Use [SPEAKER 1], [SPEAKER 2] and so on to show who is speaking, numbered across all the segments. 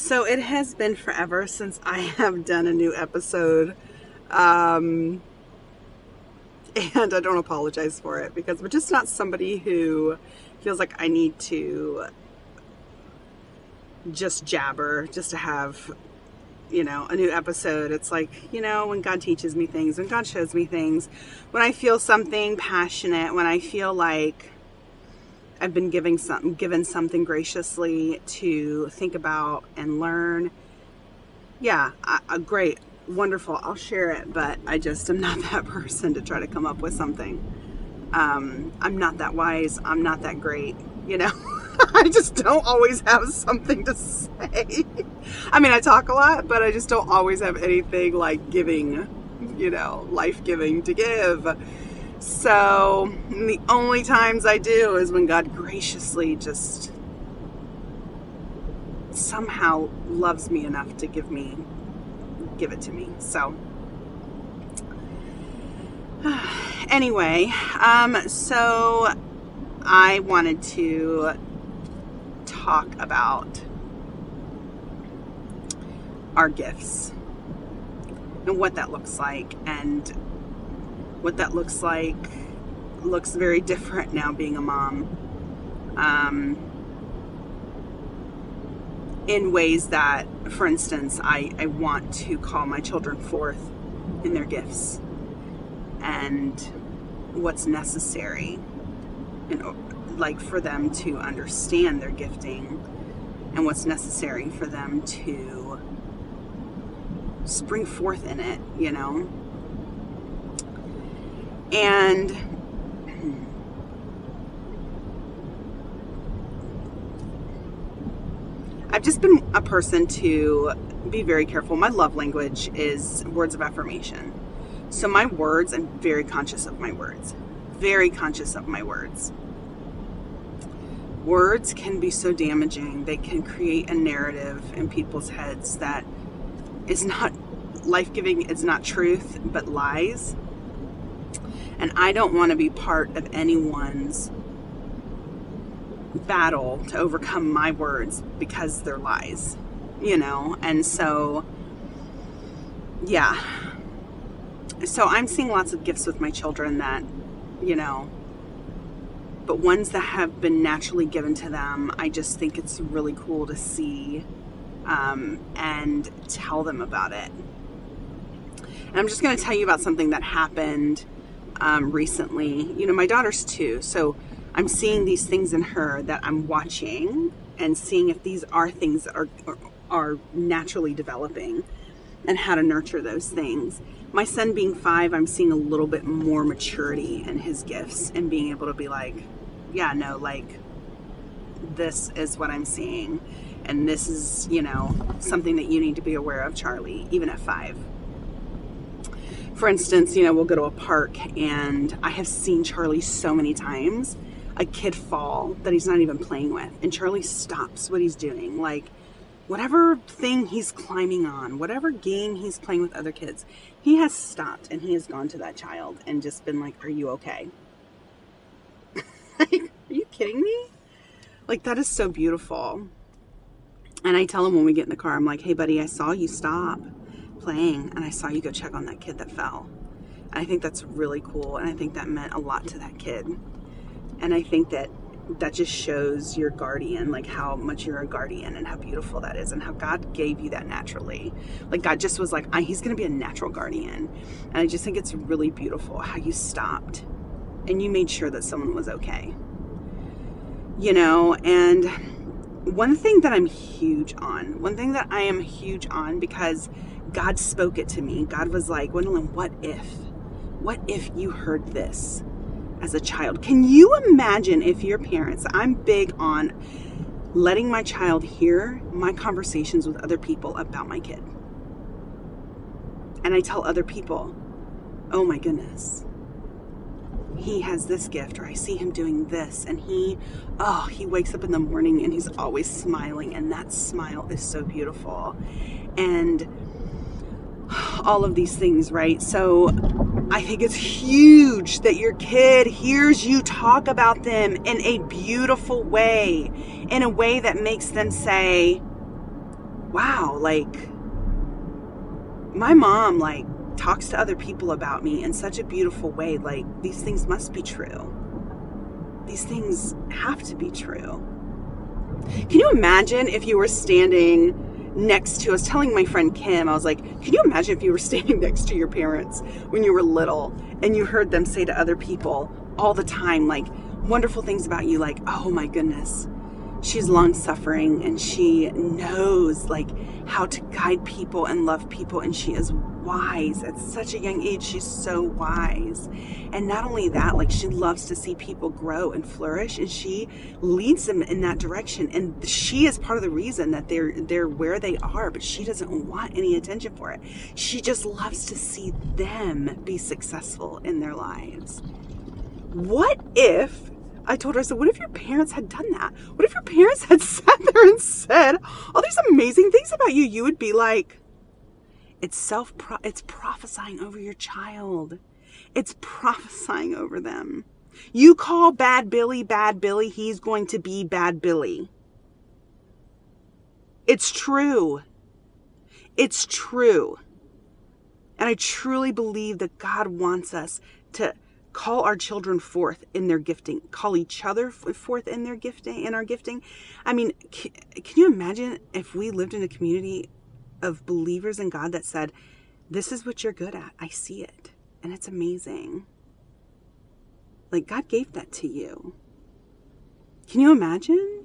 [SPEAKER 1] So it has been forever since I have done a new episode. Um, and I don't apologize for it because I'm just not somebody who feels like I need to just jabber just to have you know a new episode it's like you know when god teaches me things when god shows me things when i feel something passionate when i feel like i've been giving something given something graciously to think about and learn yeah I, great wonderful i'll share it but i just am not that person to try to come up with something um, i'm not that wise i'm not that great you know I just don't always have something to say. I mean, I talk a lot, but I just don't always have anything like giving, you know, life giving to give. So the only times I do is when God graciously just somehow loves me enough to give me, give it to me. So anyway, um, so I wanted to talk about our gifts and what that looks like and what that looks like looks very different now being a mom um, in ways that for instance I, I want to call my children forth in their gifts and what's necessary in, like for them to understand their gifting and what's necessary for them to spring forth in it, you know? And I've just been a person to be very careful. My love language is words of affirmation. So, my words, I'm very conscious of my words. Very conscious of my words words can be so damaging. They can create a narrative in people's heads that is not life giving, it's not truth, but lies. And I don't want to be part of anyone's battle to overcome my words because they're lies, you know? And so, yeah. So I'm seeing lots of gifts with my children that, you know, but ones that have been naturally given to them, I just think it's really cool to see um, and tell them about it. And I'm just going to tell you about something that happened um, recently. You know, my daughter's two, so I'm seeing these things in her that I'm watching and seeing if these are things that are are naturally developing and how to nurture those things. My son being five, I'm seeing a little bit more maturity in his gifts and being able to be like, yeah, no, like this is what I'm seeing. And this is, you know, something that you need to be aware of, Charlie, even at five. For instance, you know, we'll go to a park and I have seen Charlie so many times a kid fall that he's not even playing with. And Charlie stops what he's doing. Like, whatever thing he's climbing on, whatever game he's playing with other kids, he has stopped and he has gone to that child and just been like, Are you okay? like, are you kidding me? Like, that is so beautiful. And I tell him when we get in the car, I'm like, hey, buddy, I saw you stop playing and I saw you go check on that kid that fell. And I think that's really cool. And I think that meant a lot to that kid. And I think that that just shows your guardian, like how much you're a guardian and how beautiful that is and how God gave you that naturally. Like God just was like, he's going to be a natural guardian. And I just think it's really beautiful how you stopped and you made sure that someone was okay. You know, and one thing that I'm huge on, one thing that I am huge on because God spoke it to me. God was like, Gwendolyn, what if? What if you heard this as a child? Can you imagine if your parents, I'm big on letting my child hear my conversations with other people about my kid. And I tell other people, oh my goodness, he has this gift or I see him doing this and he oh he wakes up in the morning and he's always smiling and that smile is so beautiful and all of these things right so I think it's huge that your kid hears you talk about them in a beautiful way in a way that makes them say wow, like my mom like talks to other people about me in such a beautiful way. Like these things must be true. These things have to be true. Can you imagine if you were standing next to, I was telling my friend Kim, I was like, can you imagine if you were standing next to your parents when you were little and you heard them say to other people all the time, like, wonderful things about you, like, oh my goodness, she's long suffering and she knows like how to guide people and love people and she is wise at such a young age. She's so wise. And not only that like she loves to see people grow and flourish and she leads them in that direction. And she is part of the reason that they're they're where they are but she doesn't want any attention for it. She just loves to see them be successful in their lives. What if I told her, I said, what if your parents had done that? What if your parents had sat there and said all these amazing things about you? You would be like, it's self, it's prophesying over your child. It's prophesying over them. You call bad Billy bad Billy, he's going to be bad Billy. It's true. It's true. And I truly believe that God wants us to call our children forth in their gifting call each other forth in their gifting in our gifting. I mean can, can you imagine if we lived in a community of believers in god that said this is what you're good at. I see it and it's amazing. Like god gave that to you. Can you imagine?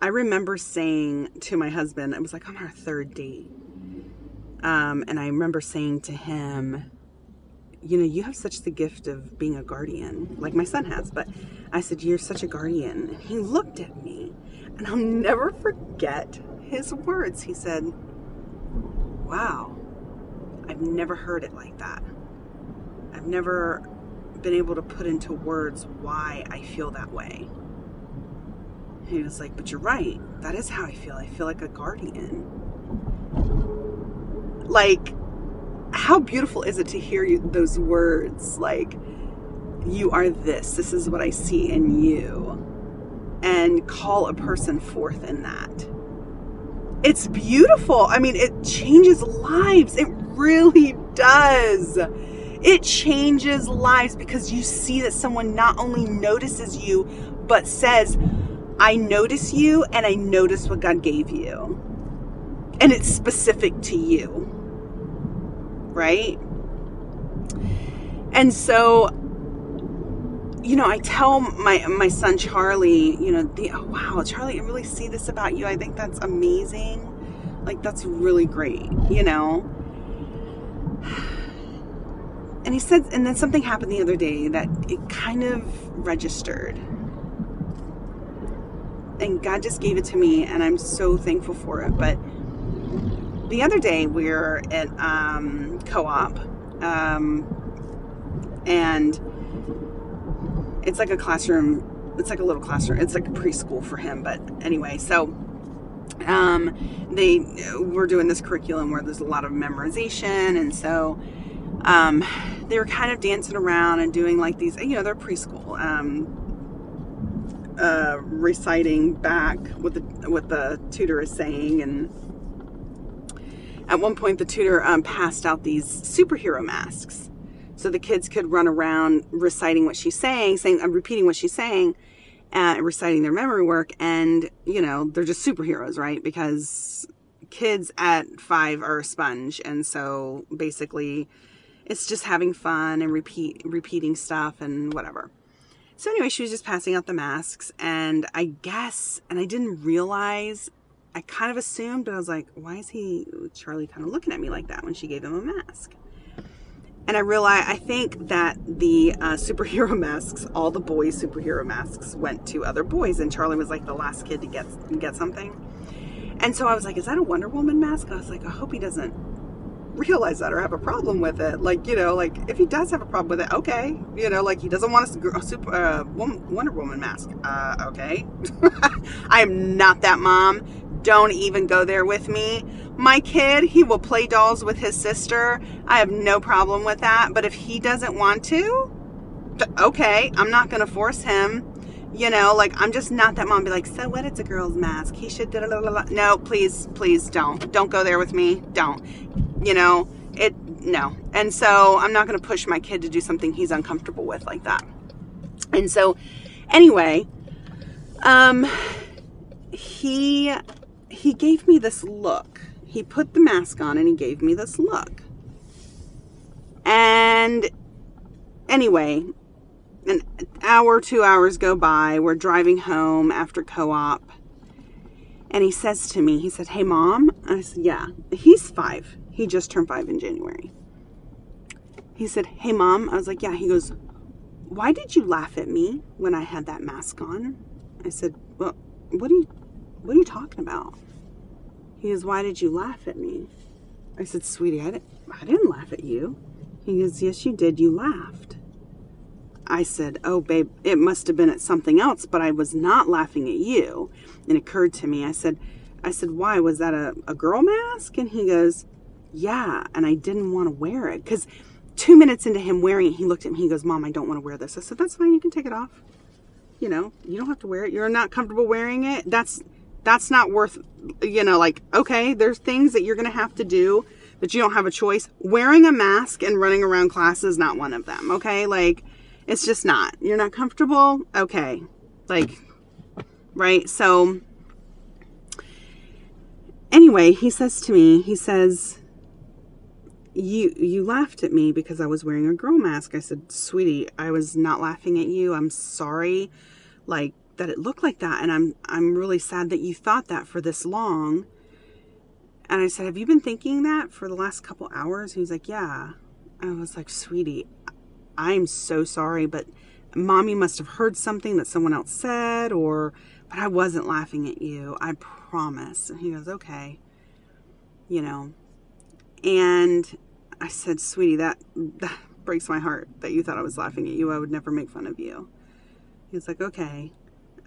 [SPEAKER 1] I remember saying to my husband it was like on our third date um, and I remember saying to him, you know, you have such the gift of being a guardian, like my son has. But I said, You're such a guardian. And he looked at me, and I'll never forget his words. He said, Wow, I've never heard it like that. I've never been able to put into words why I feel that way. he was like, But you're right. That is how I feel. I feel like a guardian. Like, how beautiful is it to hear you, those words? Like, you are this. This is what I see in you. And call a person forth in that. It's beautiful. I mean, it changes lives. It really does. It changes lives because you see that someone not only notices you, but says, I notice you and I notice what God gave you. And it's specific to you right? And so, you know, I tell my my son Charlie, you know, the oh, wow, Charlie, I really see this about you. I think that's amazing. Like that's really great, you know. And he said, and then something happened the other day that it kind of registered. And God just gave it to me, and I'm so thankful for it. But the other day we are at um, co-op um, and it's like a classroom it's like a little classroom it's like a preschool for him but anyway so um, they were doing this curriculum where there's a lot of memorization and so um, they were kind of dancing around and doing like these you know they're preschool um, uh, reciting back what the what the tutor is saying and at one point, the tutor um, passed out these superhero masks. So the kids could run around reciting what she's saying, saying, uh, repeating what she's saying, and reciting their memory work. And, you know, they're just superheroes, right? Because kids at five are a sponge. And so basically, it's just having fun and repeat repeating stuff and whatever. So anyway, she was just passing out the masks, and I guess, and I didn't realize I kind of assumed, I was like, why is he, Charlie, kind of looking at me like that when she gave him a mask? And I realized, I think that the uh, superhero masks, all the boys' superhero masks, went to other boys, and Charlie was like the last kid to get get something. And so I was like, is that a Wonder Woman mask? I was like, I hope he doesn't realize that or have a problem with it. Like, you know, like if he does have a problem with it, okay. You know, like he doesn't want to a super uh, Wonder Woman mask. Uh, okay. I am not that mom don't even go there with me. My kid, he will play dolls with his sister. I have no problem with that. But if he doesn't want to, okay, I'm not going to force him You know, like I'm just not that mom. Be like, so what? It's a girl's mask. He should. No, please, please don't. Don't go there with me. Don't. You know, it. No. And so I'm not going to push my kid to do something he's uncomfortable with like that. And so, anyway, um, he he gave me this look. He put the mask on and he gave me this look. And anyway, an hour, two hours go by. We're driving home after co op. And he says to me, he said, Hey, mom. I said, Yeah. He's five. He just turned five in January. He said, Hey, mom. I was like, Yeah. He goes, Why did you laugh at me when I had that mask on? I said, Well, what are you, what are you talking about? He goes, Why did you laugh at me? I said, Sweetie, I didn't, I didn't laugh at you. He goes, Yes, you did. You laughed. I said, Oh, babe, it must have been at something else, but I was not laughing at you. And it occurred to me, I said, I said, Why? Was that a, a girl mask? And he goes, Yeah. And I didn't want to wear it. Because two minutes into him wearing it, he looked at me, he goes, Mom, I don't want to wear this. I said, That's fine, you can take it off. You know, you don't have to wear it. You're not comfortable wearing it. That's that's not worth you know, like, okay, there's things that you're gonna have to do that you don't have a choice. Wearing a mask and running around class is not one of them, okay? Like it's just not. You're not comfortable? Okay. Like, right? So, anyway, he says to me, he says, you you laughed at me because I was wearing a girl mask. I said, "Sweetie, I was not laughing at you. I'm sorry like that it looked like that and I'm I'm really sad that you thought that for this long." And I said, "Have you been thinking that for the last couple hours?" He was like, "Yeah." I was like, "Sweetie, I'm so sorry, but mommy must have heard something that someone else said, or, but I wasn't laughing at you. I promise. And he goes, okay. You know, and I said, sweetie, that, that breaks my heart that you thought I was laughing at you. I would never make fun of you. He was like, okay.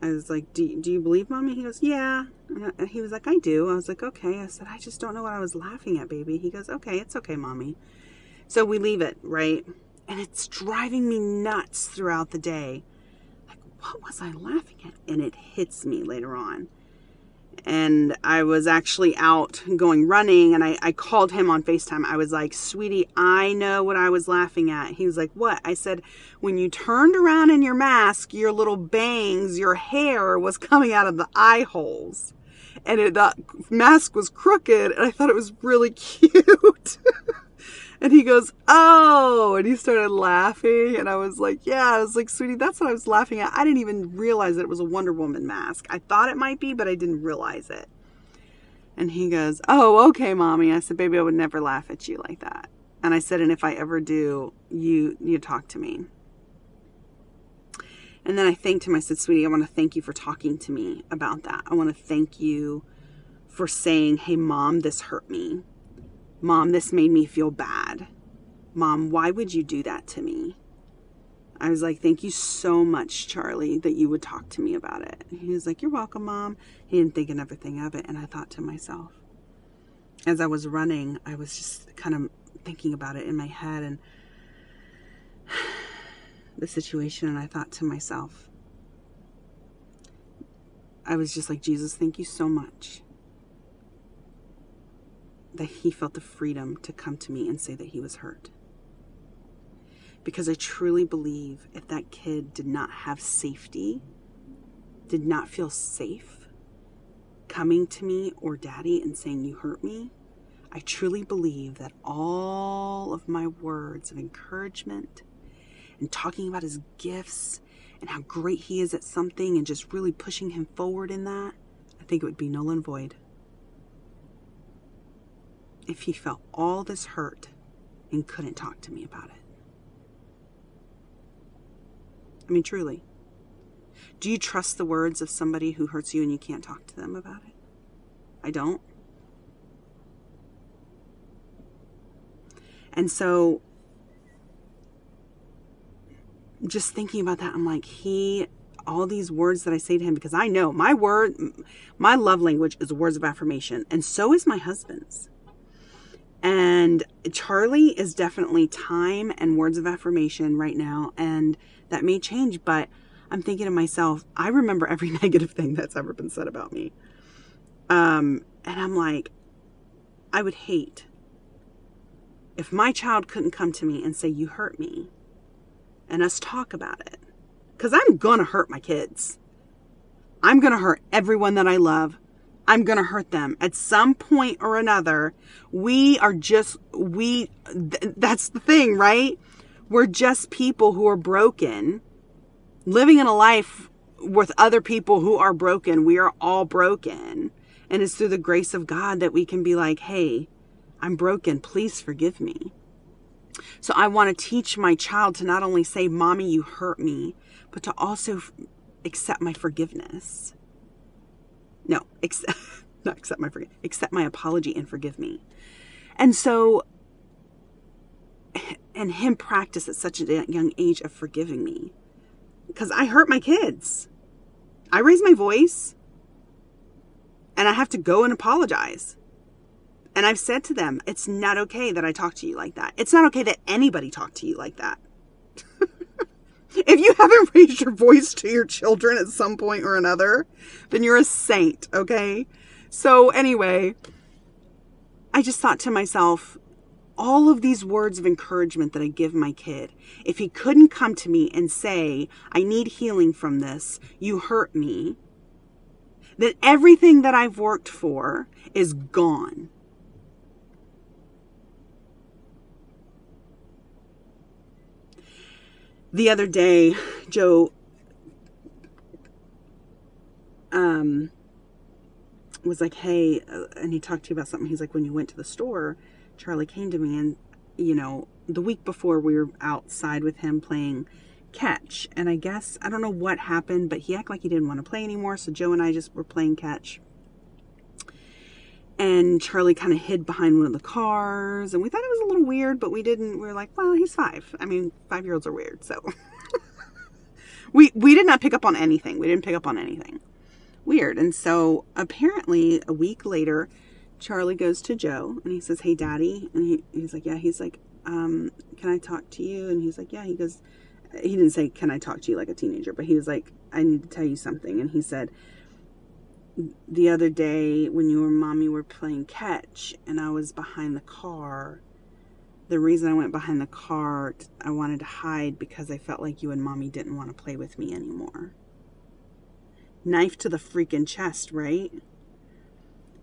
[SPEAKER 1] I was like, do, do you believe mommy? He goes, yeah. And he was like, I do. I was like, okay. I said, I just don't know what I was laughing at, baby. He goes, okay, it's okay, mommy. So we leave it, right? and it's driving me nuts throughout the day. Like, what was I laughing at? And it hits me later on. And I was actually out going running and I, I called him on FaceTime. I was like, sweetie, I know what I was laughing at. He was like, what? I said, when you turned around in your mask, your little bangs, your hair was coming out of the eye holes. And it, the mask was crooked and I thought it was really cute. And he goes, Oh, and he started laughing. And I was like, Yeah, I was like, Sweetie, that's what I was laughing at. I didn't even realize that it was a Wonder Woman mask. I thought it might be, but I didn't realize it. And he goes, Oh, okay, mommy. I said, Baby, I would never laugh at you like that. And I said, And if I ever do, you, you talk to me. And then I thanked him. I said, Sweetie, I want to thank you for talking to me about that. I want to thank you for saying, Hey, mom, this hurt me Mom, this made me feel bad. Mom, why would you do that to me? I was like, Thank you so much, Charlie, that you would talk to me about it. He was like, You're welcome, Mom. He didn't think of everything of it. And I thought to myself, as I was running, I was just kind of thinking about it in my head and the situation. And I thought to myself, I was just like, Jesus, thank you so much that he felt the freedom to come to me and say that he was hurt. Because I truly believe if that kid did not have safety, did not feel safe coming to me or daddy and saying, You hurt me, I truly believe that all of my words of encouragement and talking about his gifts and how great he is at something and just really pushing him forward in that, I think it would be null and void if he felt all this hurt and couldn't talk to me about it? I mean, truly. Do you trust the words of somebody who hurts you and you can't talk to them about it? I don't. And so, just thinking about that, I'm like, he, all these words that I say to him, because I know my word, my love language is words of affirmation, and so is my husband's. And Charlie is definitely time and words of affirmation right now. And that may change, but I'm thinking to myself, I remember every negative thing that's ever been said about me. Um, and I'm like, I would hate if my child couldn't come to me and say, You hurt me, and us talk about it. Because I'm going to hurt my kids. I'm going to hurt everyone that I love. I'm going to hurt them at some point or another. We are just, we, th- that's the thing, right? We're just people who are broken, living in a life with other people who are broken. We are all broken. And it's through the grace of God that we can be like, hey, I'm broken. Please forgive me. So I want to teach my child to not only say, Mommy, you hurt me, but to also accept my forgiveness. No, accept, not accept my forgiveness, accept my apology and forgive me. And so, and him practice at such a young age of forgiving me. Because I hurt my kids. I raise my voice and I have to go and apologize. And I've said to them, it's not okay that I talk to you like that. It's not okay that anybody talk to you like that. if you haven't raised your voice to your children at some point or another, then you're a saint, okay? So, anyway, I just thought to myself, all of these words of encouragement that I give my kid, if he couldn't come to me and say, I need healing from this, you hurt me, then everything that I've worked for is gone. The other day, Joe um, was like, Hey, uh, and he talked to you about something. He's like, When you went to the store, Charlie came to me, and, you know, the week before we were outside with him playing catch. And I guess, I don't know what happened, but he acted like he didn't want to play anymore. So Joe and I just were playing catch. And Charlie kind of hid behind one of the cars. And we thought it was a little weird, but we didn't. We were like, well, he's five. I mean, five year olds are weird. So we, we did not pick up on anything. We didn't pick up on anything weird. And so apparently a week later, Charlie goes to Joe and he says, Hey, daddy. And he, he's like, Yeah. He's like, um, Can I talk to you? And he's like, Yeah. He goes, he didn't say, Can I talk to you like a teenager? But he was like, I need to tell you something. And he said, The other day when you and mommy were playing catch and I was behind the car, the reason I went behind the car, I wanted to hide because I felt like you and mommy didn't want to play with me anymore. Knife to the freaking chest, right?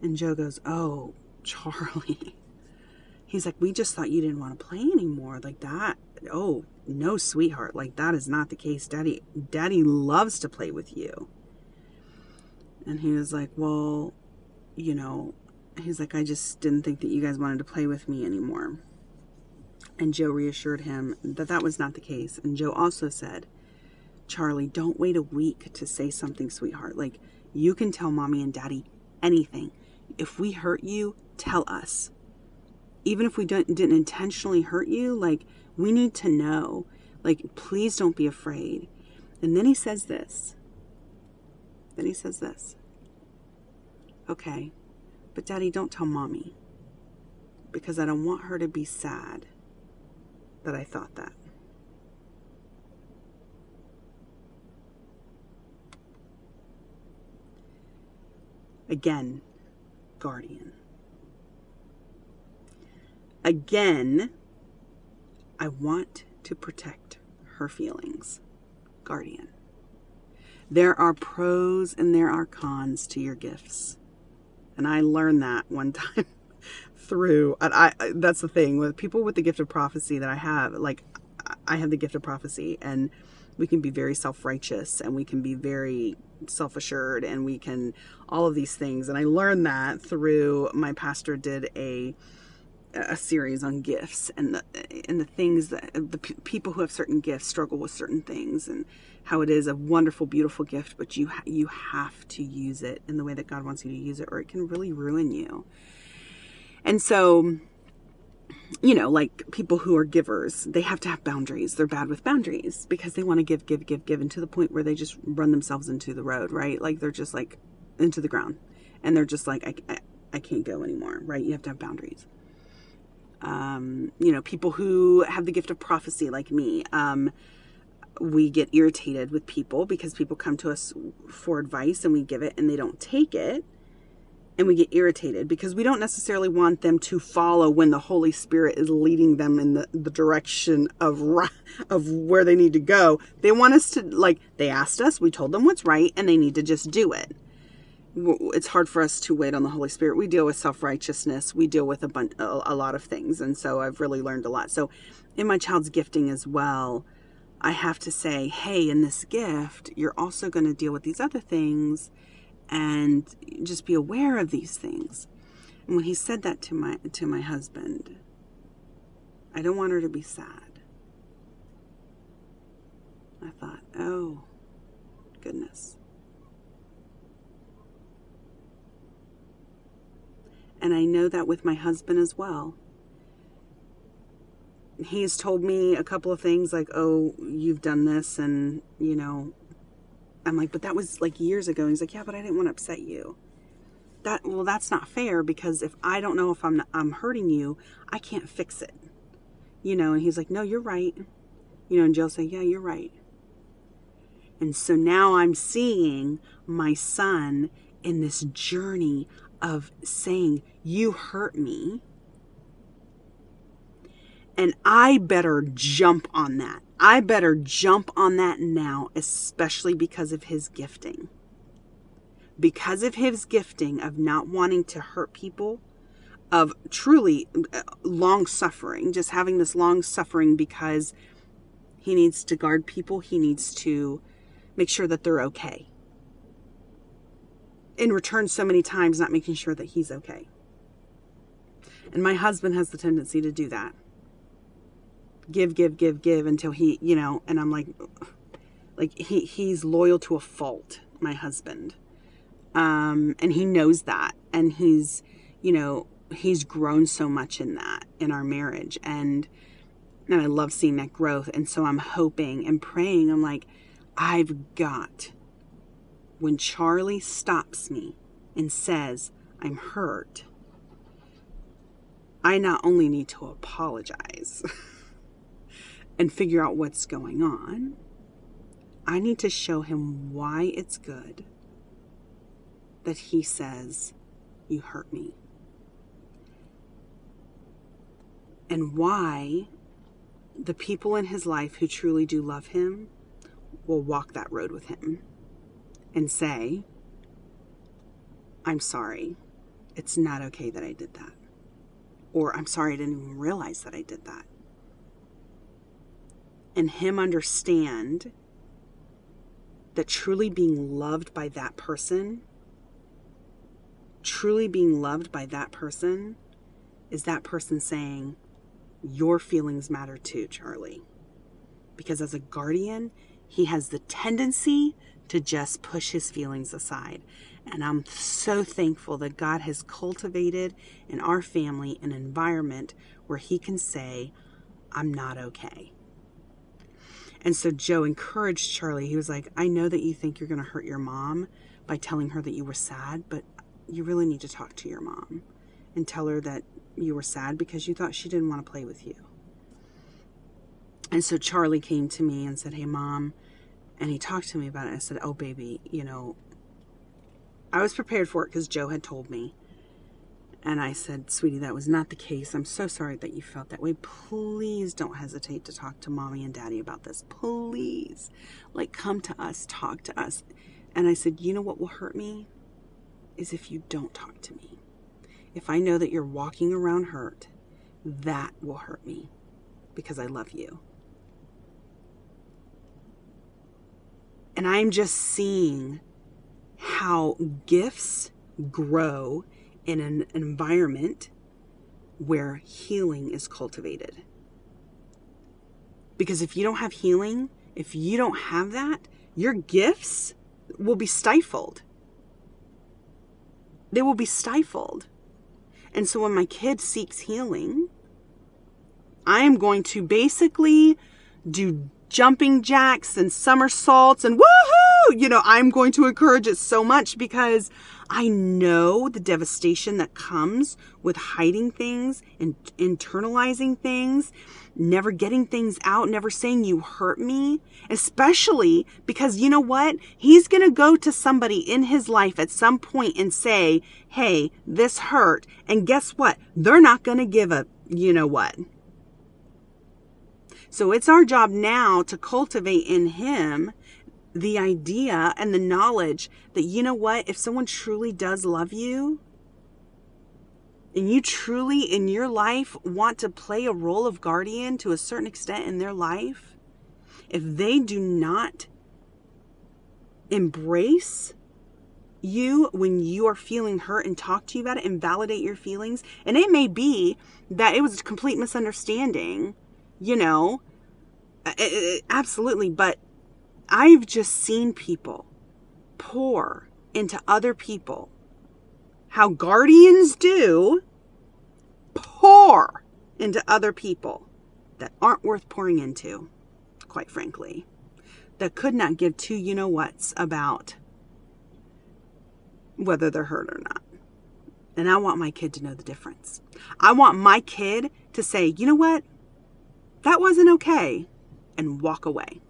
[SPEAKER 1] And Joe goes, Oh, Charlie. He's like, We just thought you didn't want to play anymore. Like that. Oh, no, sweetheart. Like that is not the case. Daddy, daddy loves to play with you. And he was like, Well, you know, he's like, I just didn't think that you guys wanted to play with me anymore. And Joe reassured him that that was not the case. And Joe also said, Charlie, don't wait a week to say something, sweetheart. Like, you can tell mommy and daddy anything. If we hurt you, tell us. Even if we didn't, intentionally hurt you, like, we need to know. Like, please don't be afraid. And then he says this. Then he says this. Okay, but daddy, don't tell mommy. Because I don't want her to be sad that I thought that. Again, guardian. Again, I want to protect her feelings. Guardian. There are pros and there are cons to your gifts. And I learned that one time through and I that's the thing with people with the gift of prophecy that I have like I have the gift of prophecy and we can be very self-righteous and we can be very self-assured and we can all of these things and I learned that through my pastor did a a series on gifts and the and the things that the p- people who have certain gifts struggle with certain things and how it is a wonderful beautiful gift but you ha- you have to use it in the way that God wants you to use it or it can really ruin you. And so you know, like people who are givers, they have to have boundaries. They're bad with boundaries because they want to give, give, give, give, and to the point where they just run themselves into the road, right? Like they're just like into the ground, and they're just like, I, I, I can't go anymore, right? You have to have boundaries um, you know, people who have the gift of prophecy like me. Um, we get irritated with people because people come to us for advice and we give it and they don't take it and we get irritated because we don't necessarily want them to follow when the Holy Spirit is leading them in the, the direction of of where they need to go. They want us to like they asked us, we told them what's right, and they need to just do it. It's hard for us to wait on the Holy Spirit. We deal with self righteousness. We deal with a bunch, a, a lot of things, and so I've really learned a lot. So, in my child's gifting as well, I have to say, hey, in this gift, you're also going to deal with these other things and just be aware of these things. And when he said that to my to my husband, I don't want her to be sad. I thought, oh, goodness. And I know that with my husband as well he's told me a couple of things like, oh, you've done this, and, you know, I'm like, but that was like years ago. And he's like, yeah, but I didn't want to upset you. That, well, that's not fair because if I don't know if I'm, I'm hurting you, I can't fix it. You know, and he's like, no, you're right. You know, and Jill say, yeah, you're right. And so now I'm seeing my son in this journey of saying, you hurt me and I better jump on that. I better jump on that now, especially because of his gifting. Because of his gifting of not wanting to hurt people, of truly uh, long suffering, just having this long suffering because he needs to guard people, he needs to make sure that they're okay. In return, so many times, not making sure that he's okay. And my husband has the tendency to do that give, give, give, give until he, you know, and I'm like, like he, he's loyal to a fault, my husband. Um, and he knows that. And he's, you know, he's grown so much in that in our marriage. And, and I love seeing that growth. And so I'm hoping and praying. I'm like, I've got, when Charlie stops me and says, I'm hurt, I not only need to apologize. and figure out what's going on. I need to show him why it's good that he says, You hurt me. And why the people in his life who truly do love him will walk that road with him and say, I'm sorry. It's not okay that I did that. Or I'm sorry I didn't even realize that I did that and him understand that truly being loved by that person, truly being loved by that person, is that person saying, Your feelings matter too, Charlie. Because as a guardian, he has the tendency to just push his feelings aside. And I'm so thankful that God has cultivated in our family an environment where he can say, I'm not okay. And so Joe encouraged Charlie. He was like, I know that you think you're going to hurt your mom by telling her that you were sad, but you really need to talk to your mom and tell her that you were sad because you thought she didn't want to play with you. And so Charlie came to me and said, Hey, mom. And he talked to me about it. I said, Oh, baby, you know, I was prepared for it because Joe had told me. And I said, Sweetie, that was not the case. I'm so sorry that you felt that way. Please don't hesitate to talk to mommy and daddy about this. Please. Like, come to us, talk to us. And I said, You know what will hurt me? Is if you don't talk to me. If I know that you're walking around hurt, that will hurt me because I love you. And I'm just seeing how gifts grow in an environment where healing is cultivated. Because if you don't have healing, if you don't have that, your gifts will be stifled. They will be stifled. And so when my kid seeks healing, I am going to basically do jumping jacks and somersaults and woohoo! You know, I'm going to encourage it so much because I know the devastation that comes with hiding things and internalizing things, never getting things out, never saying you hurt me, especially because you know what? He's going to go to somebody in his life at some point and say, Hey, this hurt. And guess what? They're not going to give a, you know what? So it's our job now to cultivate in him the idea and the knowledge that, you know what, if someone truly does love you, and you truly in your life want to play a role of guardian to a certain extent in their life, if they do not embrace you when you are feeling hurt and talk to you about it and validate your feelings, and it may be that it was a complete misunderstanding, you know, absolutely, but I've just seen people pour into other people how guardians do pour into other people that aren't worth pouring into, quite frankly, that could not give two you know what's about whether they're hurt or not. And I want my kid to know the difference. I want my kid to say, you know what? That wasn't okay, and walk away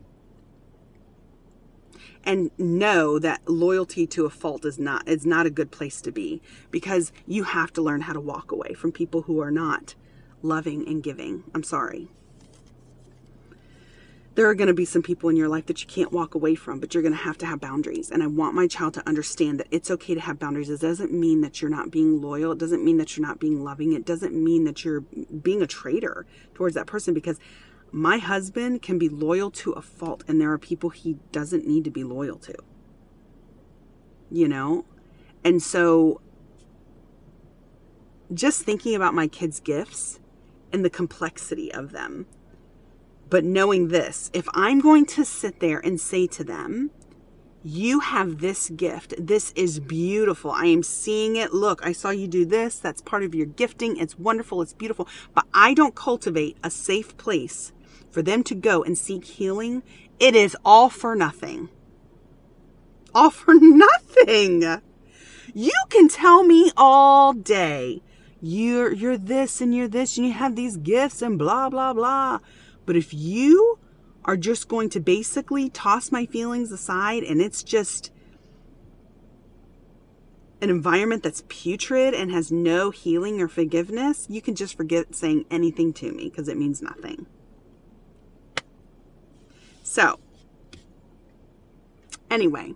[SPEAKER 1] and know that loyalty to a fault is not is not a good place to be because you have to learn how to walk away from people who are not loving and giving. I'm sorry. There are going to be some people in your life that you can't walk away from, but you're going to have to have boundaries. And I want my child to understand that it's okay to have boundaries. It doesn't mean that you're not being loyal. It doesn't mean that you're not being loving. It doesn't mean that you're being a traitor towards that person because my husband can be loyal to a fault, and there are people he doesn't need to be loyal to. You know? And so, just thinking about my kids' gifts and the complexity of them, but knowing this, if I'm going to sit there and say to them, you have this gift. This is beautiful. I am seeing it. Look, I saw you do this. That's part of your gifting. It's wonderful. It's beautiful. But I don't cultivate a safe place for them to go and seek healing, it is all for nothing. All for nothing. You can tell me all day, you're, you're this and you're this and you have these gifts and blah, blah, blah. But if you are just going to basically toss my feelings aside and it's just an environment that's putrid and has no healing or forgiveness, you can just forget saying anything to me because it means nothing. So, anyway,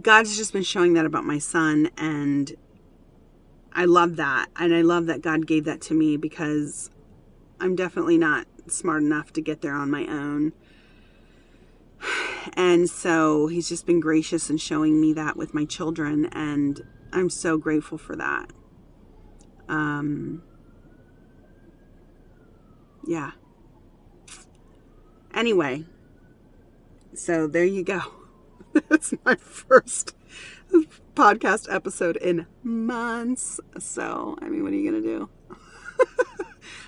[SPEAKER 1] God's just been showing that about my son, and I love that. And I love that God gave that to me because I'm definitely not smart enough to get there on my own. And so he's just been gracious in showing me that with my children, and I'm so grateful for that. Um, yeah. Anyway, so there you go. That's my first podcast episode in months. So, I mean, what are you going to do?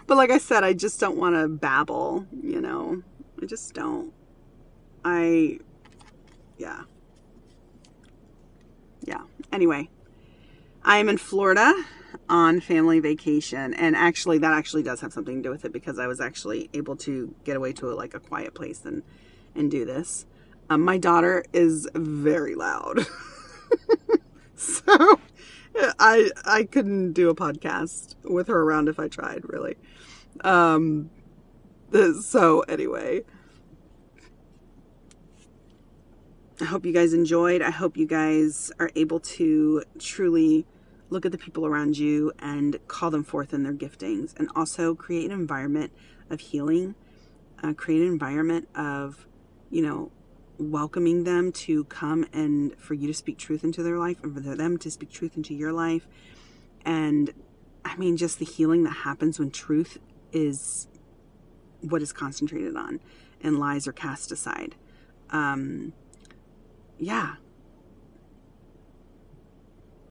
[SPEAKER 1] But like I said, I just don't want to babble, you know. I just don't. I, yeah. Yeah. Anyway, I am in Florida on family vacation and actually that actually does have something to do with it because i was actually able to get away to a, like a quiet place and and do this um, my daughter is very loud so i i couldn't do a podcast with her around if i tried really. Um so anyway. I hope you guys enjoyed. I hope you guys are able to truly look at the people around you and call them forth in their giftings. And also create an environment of healing uh, create an environment of you know welcoming them to come and for you to speak truth into their life and for them to speak truth into your life. And i mean just the healing that happens when truth is what is concentrated on and lies are cast aside. Um yeah